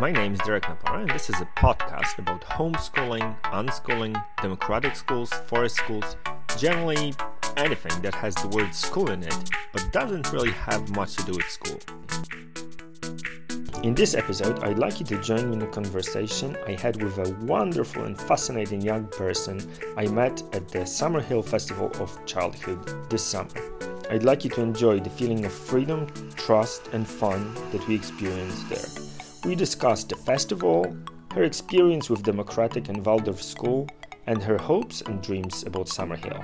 My name is Derek Napara, and this is a podcast about homeschooling, unschooling, democratic schools, forest schools, generally anything that has the word school in it, but doesn't really have much to do with school. In this episode, I'd like you to join me in a conversation I had with a wonderful and fascinating young person I met at the Summerhill Festival of Childhood this summer. I'd like you to enjoy the feeling of freedom, trust, and fun that we experienced there. We discussed the festival, her experience with Democratic and Waldorf School, and her hopes and dreams about Summerhill.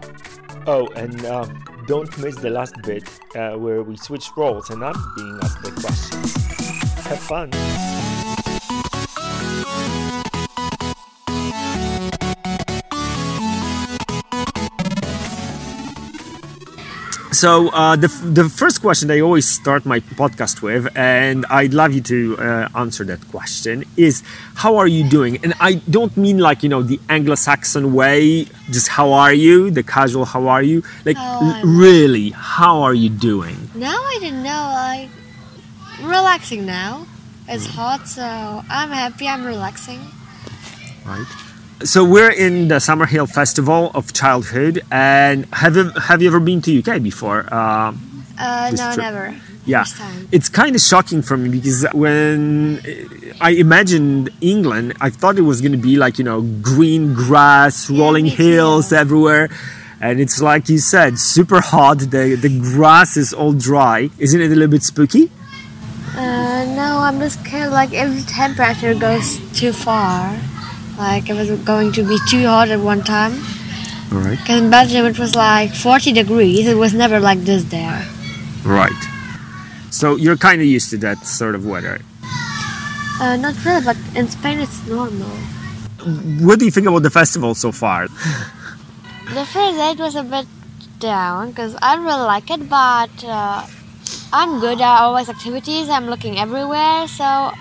Oh, and uh, don't miss the last bit uh, where we switch roles and I'm being asked the questions. Have fun! So uh, the the first question I always start my podcast with, and I'd love you to uh, answer that question, is how are you doing? And I don't mean like you know the Anglo-Saxon way, just how are you, the casual how are you, like How really, how are you doing? Now I don't know, like relaxing now. It's hot, so I'm happy. I'm relaxing. Right. So we're in the Summerhill Festival of Childhood, and have you have you ever been to UK before? Um, Uh, no, trip. never. Yeah, it's kind of shocking for me because when I imagined England, I thought it was going to be like you know green grass, rolling too. hills everywhere, and it's like you said, super hot. The the grass is all dry. Isn't it a little bit spooky? Uh, no, I'm just scared. Like if the temperature goes too far, like it was going to be too hot at one time. All right. Because in Belgium it was like 40 degrees. It was never like this there. Right. So you're kind of used to that sort of weather. Uh, not really, but in Spain it's normal. What do you think about the festival so far? The first date was a bit down because I really like it, but uh, I'm good. at are always activities. I'm looking everywhere, so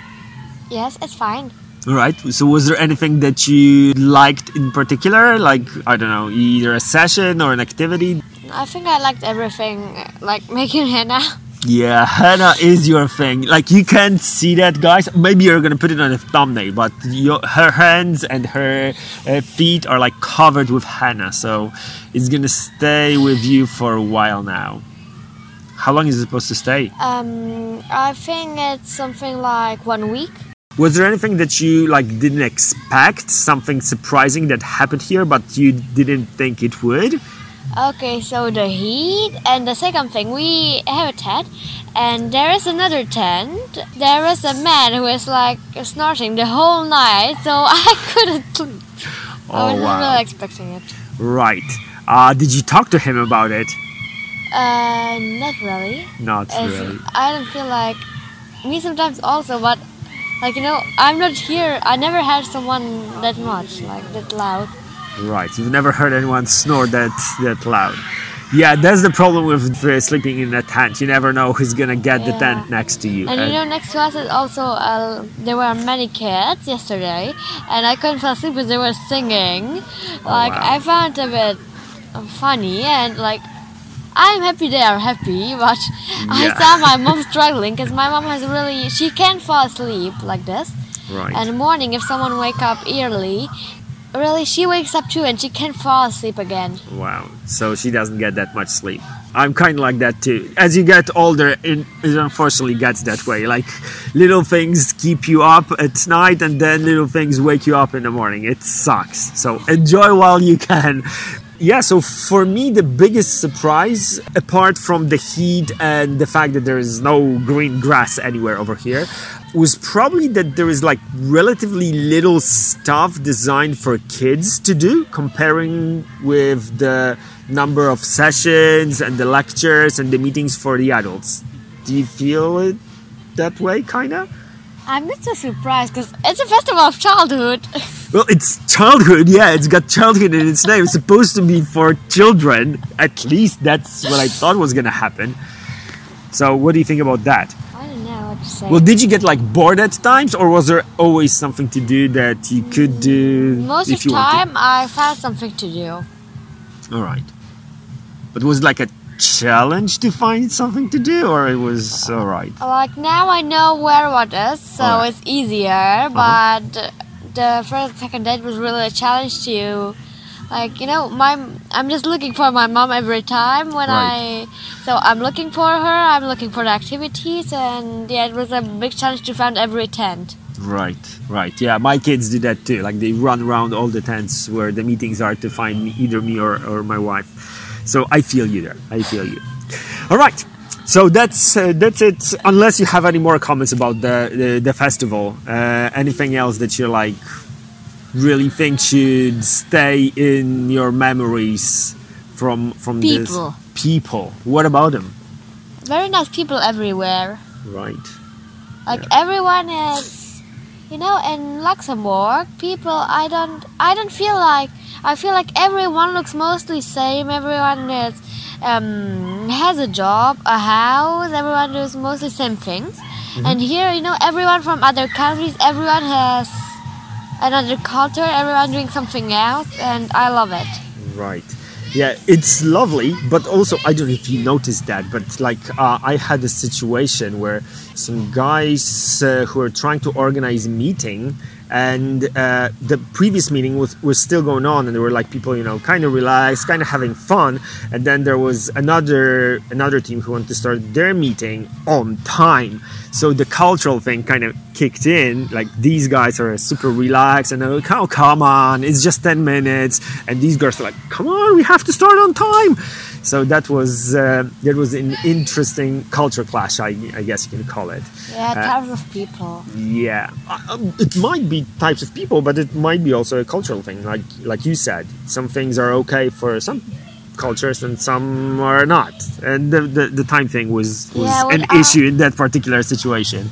yes, it's fine. Right. So, was there anything that you liked in particular? Like, I don't know, either a session or an activity? I think I liked everything, like making henna. Yeah, henna is your thing. Like, you can't see that, guys. Maybe you're gonna put it on a thumbnail, but your, her hands and her uh, feet are like covered with henna, so it's gonna stay with you for a while now. How long is it supposed to stay? Um, I think it's something like one week. Was there anything that you like didn't expect? Something surprising that happened here, but you didn't think it would? Okay, so the heat and the second thing we have a tent, and there is another tent. There is a man who is like snorting the whole night, so I couldn't sleep. I Oh wasn't wow! really expecting it. Right. Uh, did you talk to him about it? Uh, not really. Not As really. I don't feel like me sometimes also, but like you know, I'm not here. I never had someone that much, like that loud. Right. You've never heard anyone snore that that loud. Yeah, that's the problem with uh, sleeping in a tent. You never know who's gonna get the tent next to you. And And- you know, next to us is also uh, there were many kids yesterday, and I couldn't fall asleep because they were singing. like wow. I found it a bit funny, and like I'm happy they are happy, but I saw my mom struggling because my mom has really she can't fall asleep like this. right. And in the morning, if someone wake up early, really she wakes up too, and she can't fall asleep again. Wow. So she doesn't get that much sleep. I'm kind of like that too. As you get older, it, it unfortunately gets that way. Like little things keep you up at night, and then little things wake you up in the morning. It sucks. So enjoy while you can. Yeah, so for me, the biggest surprise, apart from the heat and the fact that there is no green grass anywhere over here, was probably that there is like relatively little stuff designed for kids to do comparing with the number of sessions and the lectures and the meetings for the adults. Do you feel it that way, kind of? I'm not so surprised because it's a festival of childhood. Well, it's childhood, yeah, it's got childhood in its name. It's supposed to be for children. At least that's what I thought was to happen. So, what do you think about that? I don't know what to say. Well, did you get like bored at times, or was there always something to do that you could do Most if of the wanted? time, I found something to do. All right. But was it like a challenge to find something to do, or it was all right? Like now I know where what is, so Alright. it's easier. Uh-huh. But the first and second date was really a challenge to, you. like you know, my I'm just looking for my mom every time when Right. I. So I'm looking for her. I'm looking for the activities, and yeah, it was a big challenge to find every tent. Right, right. Yeah, my kids do that too. Like they run around all the tents where the meetings are to find me, either me or, or my wife. So I feel you there. I feel you. All right. So that's uh, that's it. Unless you have any more comments about the the, the festival, uh, anything else that you like, really think should stay in your memories from from People. this people. What about them? Very nice people everywhere. Right. Like everyone is, you know, in Luxembourg, people. I don't. I don't feel like. I feel like everyone looks mostly same. Everyone is, um, has a job, a house. Everyone does mostly same things. And here, you know, everyone from other countries. Everyone has another culture. Everyone doing something else, and I love it. Right. Yeah, it's lovely, but also I don't know if you noticed that, but like uh, I had a situation where some guys uh, who were trying to organize a meeting, and uh, the previous meeting was, was still going on, and there were like people, you know, kind of relaxed, kind of having fun, and then there was another another team who wanted to start their meeting on time. So the cultural thing kind of kicked in. Like these guys are super relaxed, and like, "Oh, come on, it's just ten minutes," and these girls are like, "Come on, we have to start on time." So that was uh, that was an interesting culture clash, I, I guess you can call it. Yeah, Uh, types of people. Yeah, Uh, um, it might be types of people, but it might be also a cultural thing. Like like you said, some things are okay for some cultures and some are not. And the the, the time thing was was Yeah, an I- issue in that particular situation.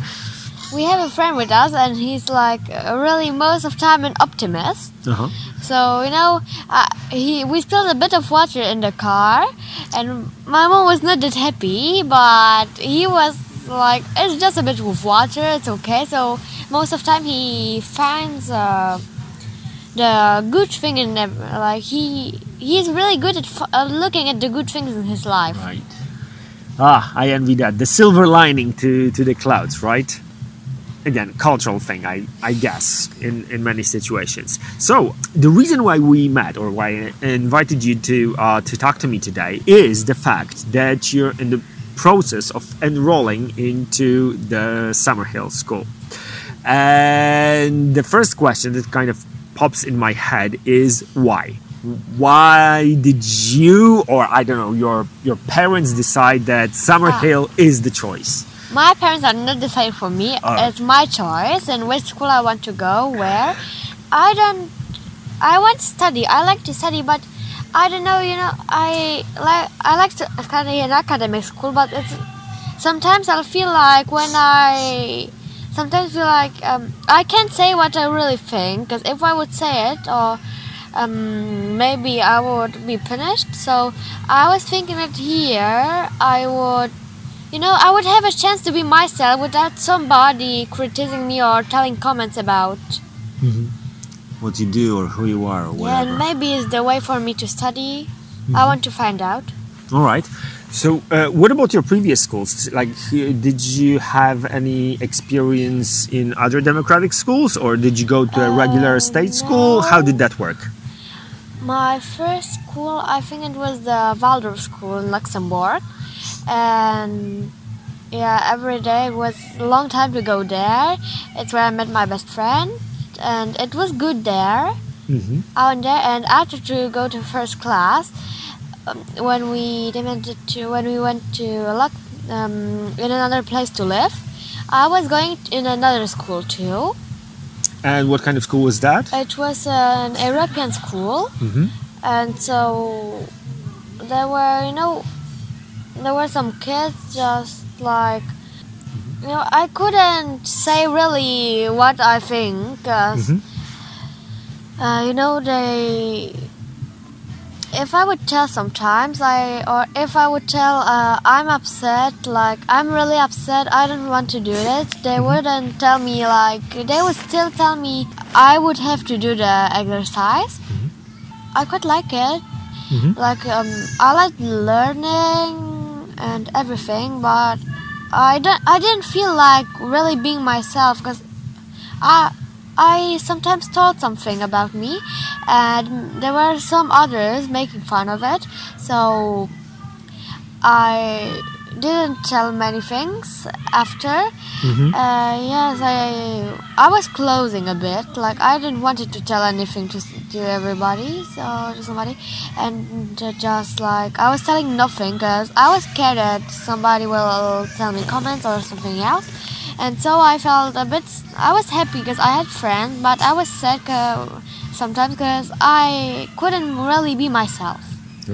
We have a friend with us, and he's like really most of time an optimist. Uh-huh. So you know, uh, he we spilled a bit of water in the car, and my mom was not that happy, but he was like, "It's just a bit of water, it's okay." So most of time he finds uh, the good thing in them. Like he he's really good at f- uh, looking at the good things in his life. Right. Ah, I envy that. The silver lining to, to the clouds, right? Again, cultural thing, I, I guess, in, in many situations. So, the reason why we met, or why I invited you to uh, to talk to me today, is the fact that you're in the process of enrolling into the Summerhill School. And the first question that kind of pops in my head is why? Why did you, or I don't know, your your parents decide that Summerhill is the choice? My parents are not decided for me. It's my choice and which school I want to go. Where I don't. I want to study. I like to study, but I don't know. You know, I like I like to study in academic school, but it's sometimes I'll feel like when I sometimes feel like um, I can't say what I really think because if I would say it or um, maybe I would be punished. So I was thinking that here I would you know, I would have a chance to be myself without somebody criticizing me or telling comments about. What you do or who you are or Yeah, and maybe it's the way for me to study. I want to find out. All right. So, uh, what about your previous schools? Like, did you have any experience in other democratic schools, or did you go to a regular Uh, state school? How did that work? My first school, I think it was the Waldorf School in Luxembourg, and yeah, every day was a long time to go there. It's where I met my best friend, and it was good there. Mm-hmm. I went there, and after to go to first class, um, when we demanded to when we went to Lux, um, in another place to live, I was going in another school too. And what kind of school was that? It was an European school, Mm-hmm. and so there were you know there were some kids just like you know I couldn't say really what I think 'cause, Mhm. uh, you know they if I would tell sometimes I or if I would tell uh, I'm upset like I'm really upset I don't want to do it they wouldn't tell me like they would still tell me I would have to do the exercise I quite like it Mhm. Like um, I like learning and everything, but I don't. I didn't feel like really being myself because I. I sometimes thought something about me, and there were some others making fun of it. So I didn't tell many things after. Mhm. Uh, yes, I I was closing a bit. Like I didn't wanted to tell anything to to everybody, so to somebody, and just like I was telling nothing because I was scared that somebody will tell me comments or something else. And so I felt a bit. I was happy because I had friends, but I was sad uh, sometimes because I couldn't really be myself.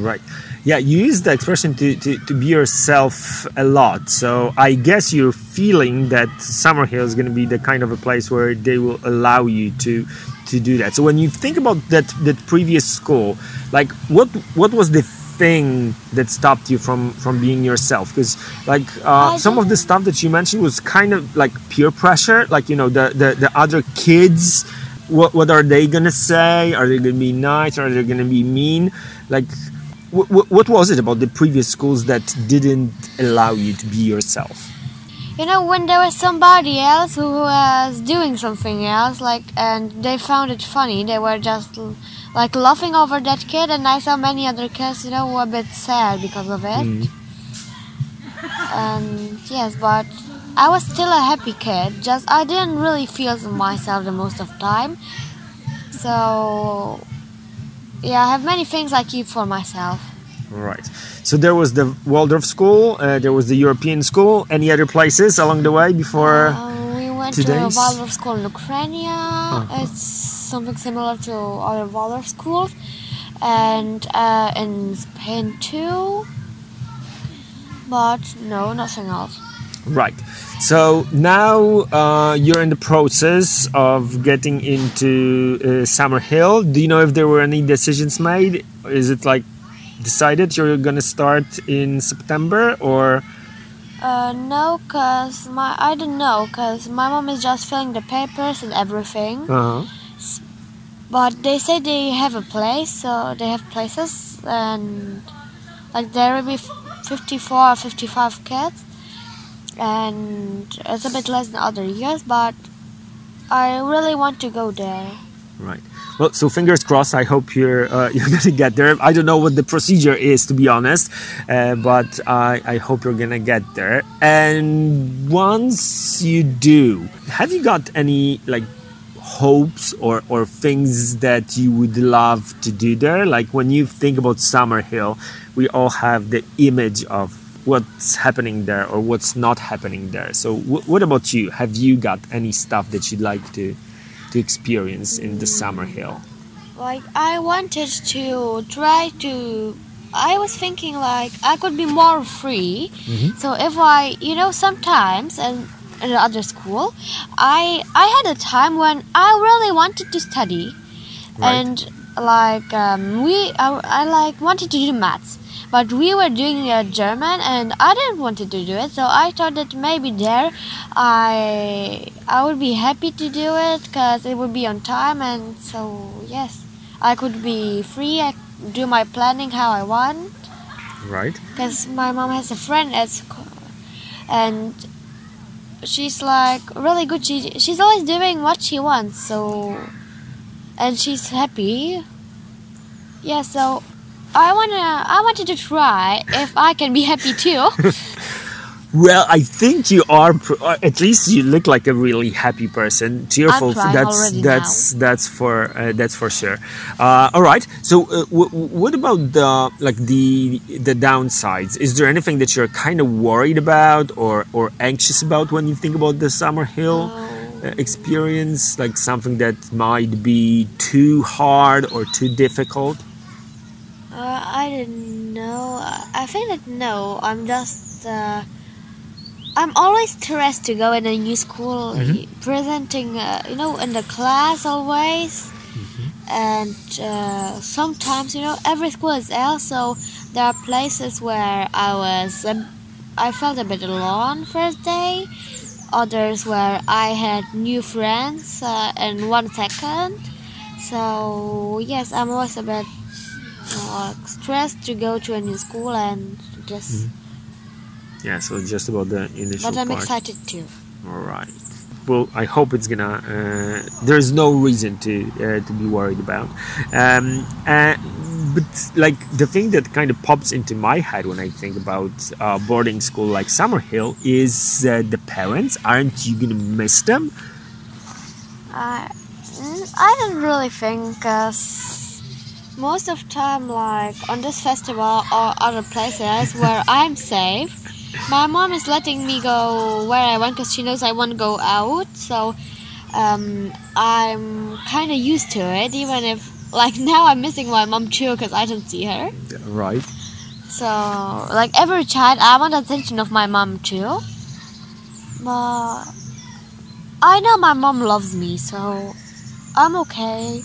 Right. Yeah, you use the expression to, to, to be yourself a lot. So I guess you're feeling that Summerhill is going to be the kind of a place where they will allow you to to do that. So when you think about that that previous school, like what what was the thing that stopped you from from being yourself? Because like uh, some of the stuff that you mentioned was kind of like peer pressure. Like you know the the, the other kids. What, what are they gonna say? Are they gonna be nice? Are they gonna be mean? Like, what, what was it about the previous schools that didn't allow you to be yourself? You know, when there was somebody else who was doing something else, like, and they found it funny, they were just like laughing over that kid, and I saw many other kids, you know, who were a bit sad because of it. Mm. And yes, but I was still a happy kid. Just I didn't really feel myself the most of time. So yeah, I have many things I keep for myself. Right. So there was the Waldorf school, uh, there was the European school. Any other places along the way before? Uh, we went to a Waldorf school in Ukraine. It's something similar to other Waldorf schools, and uh, in Spain too. But no, nothing else. Right. So now uh, you're in the process of getting into uh, Summerhill. Do you know if there were any decisions made? Is it like decided you're gonna start in September or? Uh, no, cause my I don't know, cause my mom is just filling the papers and everything. Uh-huh. But they say they have a place, so they have places, and like there will be 54 or 55 kids, and it's a bit less than other years, but I really want to go there. Right. Well, so fingers crossed. I hope you're uh, you're gonna get there. I don't know what the procedure is, to be honest, uh, but I, I hope you're gonna get there. And once you do, have you got any like hopes or or things that you would love to do there? Like when you think about Summerhill, we all have the image of what's happening there or what's not happening there. So, wh- what about you? Have you got any stuff that you'd like to? to experience in the Summerhill Like I wanted to try to. I was thinking like I could be more free. Mhm. So if I, you know, sometimes and in other school, I I had a time when I really wanted to study, Right. and like um, we I, I like wanted to do maths. But we were doing uh, German, and I didn't want to do it. So I thought that maybe there, I I would be happy to do it because it would be on time, and so yes, I could be free. I do my planning how I want right because my mom has a friend at school and she's like really good she she's always doing what she wants so and she's happy yeah so i wanna i wanted to try if i can be happy too. Well i think you are uh, at least you look like a really happy person. Cheerful trying that's already that's that's for uh, that's for sure. Uh, all right so uh, what about the like the the downsides? Is there anything that you're kind of worried about or or anxious about when you think about the Summerhill Oh. uh, experience? Like something that might be too hard or too difficult uh, i didn't know. I think that no i'm just uh, i'm always stressed to go in a new school Mhm. presenting uh, you know in the class always. And uh, sometimes you know every school is else so there are places where i was um, i felt a bit alone first day. Others where i had new friends uh, in one second. So yes i'm always a bit uh, stressed to go to a new school and just. Mm-hmm. Yeah, so just about the initial But I'm part. excited too. All right. Well, I hope it's gonna. Uh, there's no reason to uh, to be worried about. Um, uh, but like the thing that kind of pops into my head when I think about uh, boarding school like Summerhill is uh, the parents. Aren't you gonna miss them? I, mm, I don't really think, cause most of time, like on this festival or other places where I'm safe, my mom is letting me go where I want, cause she knows I want to go out. So um, I'm kind of used to it, even if like now I'm missing my mom too, cause I don't see her. Right. So like every child, I want attention of my mom too. But I know my mom loves me, so I'm okay.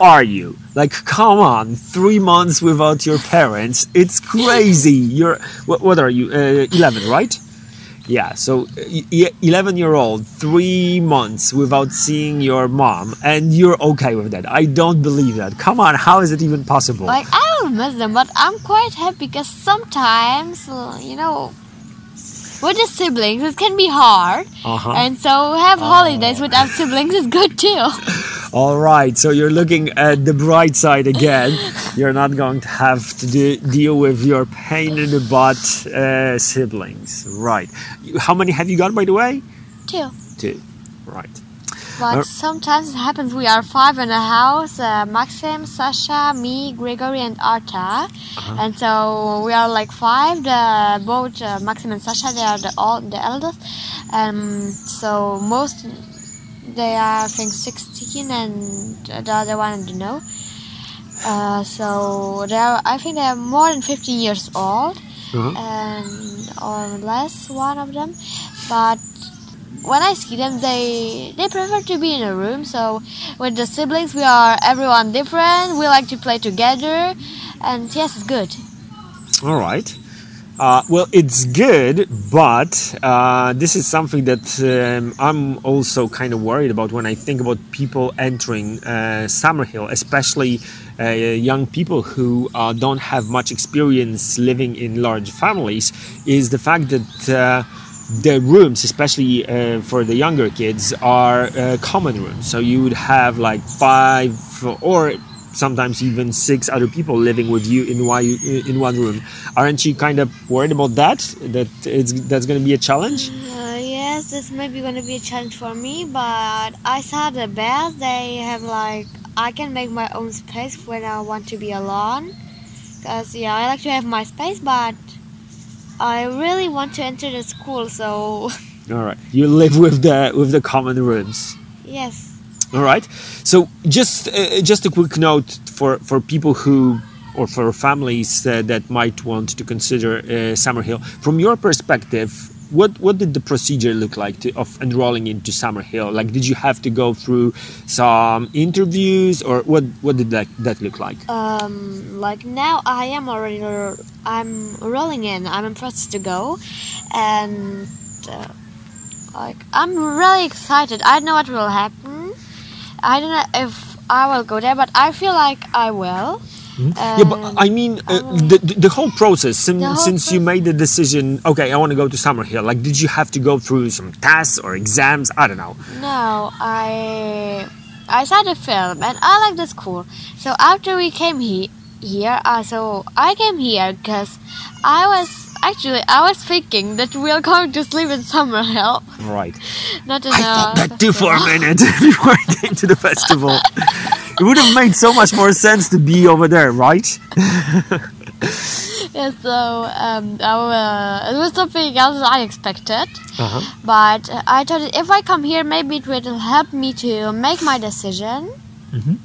Are you? Like, come on, three months without your parents. It's crazy. You're, what, what are you? Uh, 11, right? Yeah, so uh, 11 year old, three months without seeing your mom, and you're okay with that. I don't believe that. Come on, how is it even possible? Like I will miss them, but I'm quite happy because sometimes, uh, you know, with the siblings it can be hard, Uh-huh. and so have holidays without siblings is good too. All right, so you're looking at the bright side again. You're not going to have to de- deal with your pain in the butt uh, siblings. Right. How many have you got, by the way? Two. Two. Right. But Uh, sometimes it happens we are five in a house uh, Maxim, Sasha, me, Gregory, and Arta. Uh-huh. And so we are like five. The, both uh, Maxim and Sasha, they are the, all, the eldest. Um, so most, they are, I think, 16, and the other one, I don't know. Uh, so they are, I think they are more than 15 years old Uh-huh. and or less one of them but when I see them they they prefer to be in a room so with the siblings we are everyone different we like to play together and yes it's good All right. Uh, well, it's good, but uh, this is something that um, I'm also kind of worried about when I think about people entering uh, Summerhill, especially uh, young people who uh, don't have much experience living in large families. Is the fact that uh, the rooms, especially uh, for the younger kids, are uh, common rooms. So you would have like five or sometimes even six other people living with you in one in one room. Aren't you kind of worried about that? That it's that's going to be a challenge? uh, yes this may be going to be a challenge for me but I saw the best they have like I can make my own space when I want to be alone because yeah I like to have my space but I really want to enter the school so All right, you live with the with the common rooms. yes All right. So just uh, just a quick note for for people who or for families uh, that might want to consider uh, Summerhill. From your perspective, what what did the procedure look like to, of enrolling into Summerhill? Like, did you have to go through some interviews, or what what did that that look like? um like now I am already I'm rolling in I'm process to go and uh, like I'm really excited I know what will happen I don't know if I will go there but I feel like I will yeah, but I mean, uh, um, the, the whole process since, The whole since you made the decision. Okay, I want to go to Summerhill. Like, did you have to go through some tests or exams? I don't know. No, I I saw the film and I like the school. So after we came he, here, uh, so I came here because I was actually I was thinking that we are going to sleep in Summerhill, Right. not in I thought that too for a minute before I came to the festival. It would have made so much more sense to be over there, right? Yeah, so um, I, uh, it was something else I expected. Uh-huh. But I thought if I come here, maybe it will help me to make my decision. Mhm.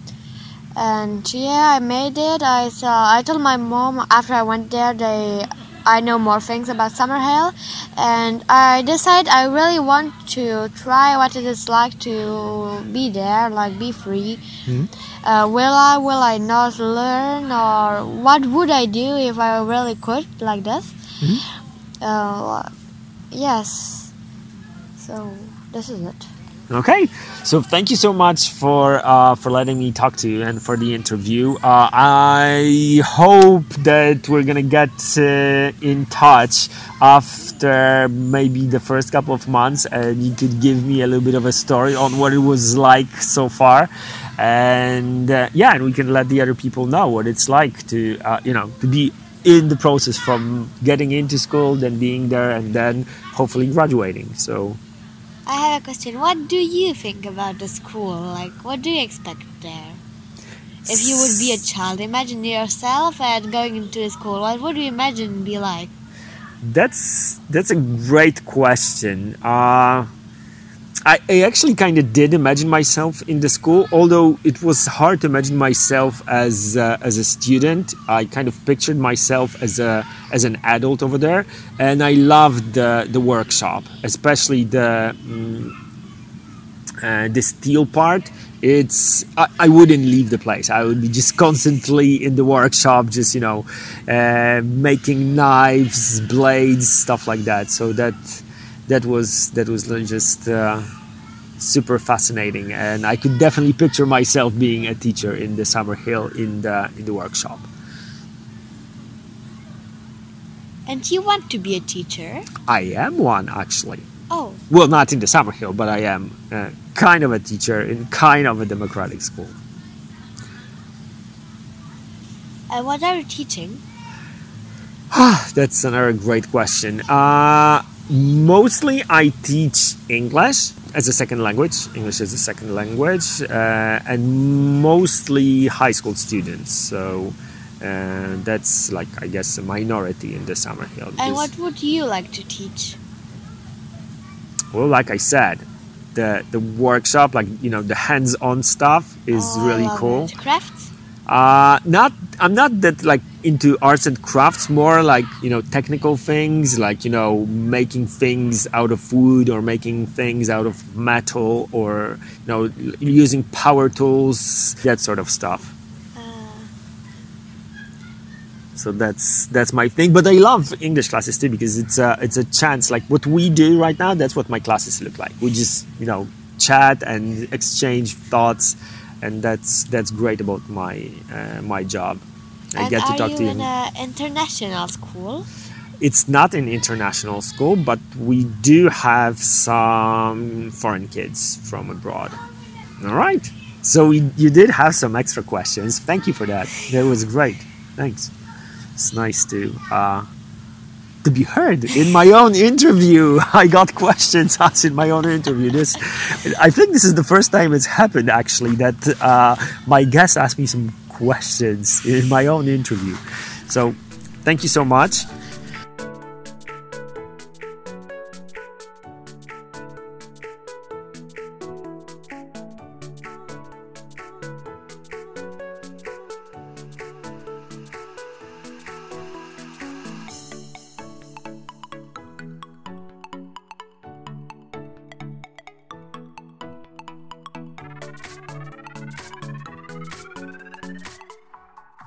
And yeah, I made it. I saw. I told my mom after I went there, they I know more things about summer Summerhill, and I decided I really want to try what it is like to be there, like be free. Mhm. Uh, will I? Will I not learn? Or what would I do if I really could like this? Mhm. Uh, yes. So this is it. Okay, so thank you so much for uh, for letting me talk to you and for the interview. Uh, I hope that we're gonna get uh, in touch after maybe the first couple of months, and you could give me a little bit of a story on what it was like so far, and uh, yeah, and we can let the other people know what it's like to uh, you know to be in the process from getting into school, then being there, and then hopefully graduating. So. I have a question. What do you think about the school? Like, what do you expect there? If you would be a child, imagine yourself and going into a school. What would you imagine be like? That's that's a great question. Uh, I, I actually kind of did imagine myself in the school, although it was hard to imagine myself as uh, as a student. I kind of pictured myself as a as an adult over there, and I loved the the workshop, especially the mm, uh, the steel part. It's I, I wouldn't leave the place. I would be just constantly in the workshop, just you know, uh, making knives, blades, stuff like that. So that that was that was just uh, super fascinating, and I could definitely picture myself being a teacher in the Summerhill in the in the workshop. And you want to be a teacher? I am one actually. Oh, Well, not in the Summerhill, but I am uh, kind of a teacher in kind of a democratic school. and what are you teaching? That's another great question. Uh, mostly, I teach English as a second language, English as a second language, uh, and mostly high school students. So uh, that's like, I guess, a minority in the Summerhill. And because- what would you like to teach? Well, like I said, the the workshop, like you know, the hands-on stuff is Oh, really cool. it. Crafts? Uh, not I'm not that like into arts and crafts. More like you know technical things, like you know making things out of wood or making things out of metal or you know using power tools, that sort of stuff. Uh, So that's that's my thing. But I love English classes too because it's a it's a chance. Like what we do right now, that's what my classes look like. We just you know chat and exchange thoughts, and that's that's great about my uh, my job. I and get to talk you to in an international school? It's not an international school, but we do have some foreign kids from abroad. All right. So we, you did have some extra questions. Thank you for that. That was great. Thanks. It's nice to uh, to be heard in my own interview. I got questions asked in my own interview. This, I think, this is the first time it's happened actually that uh, my guest asked me some questions in my own interview. So, thank you so much.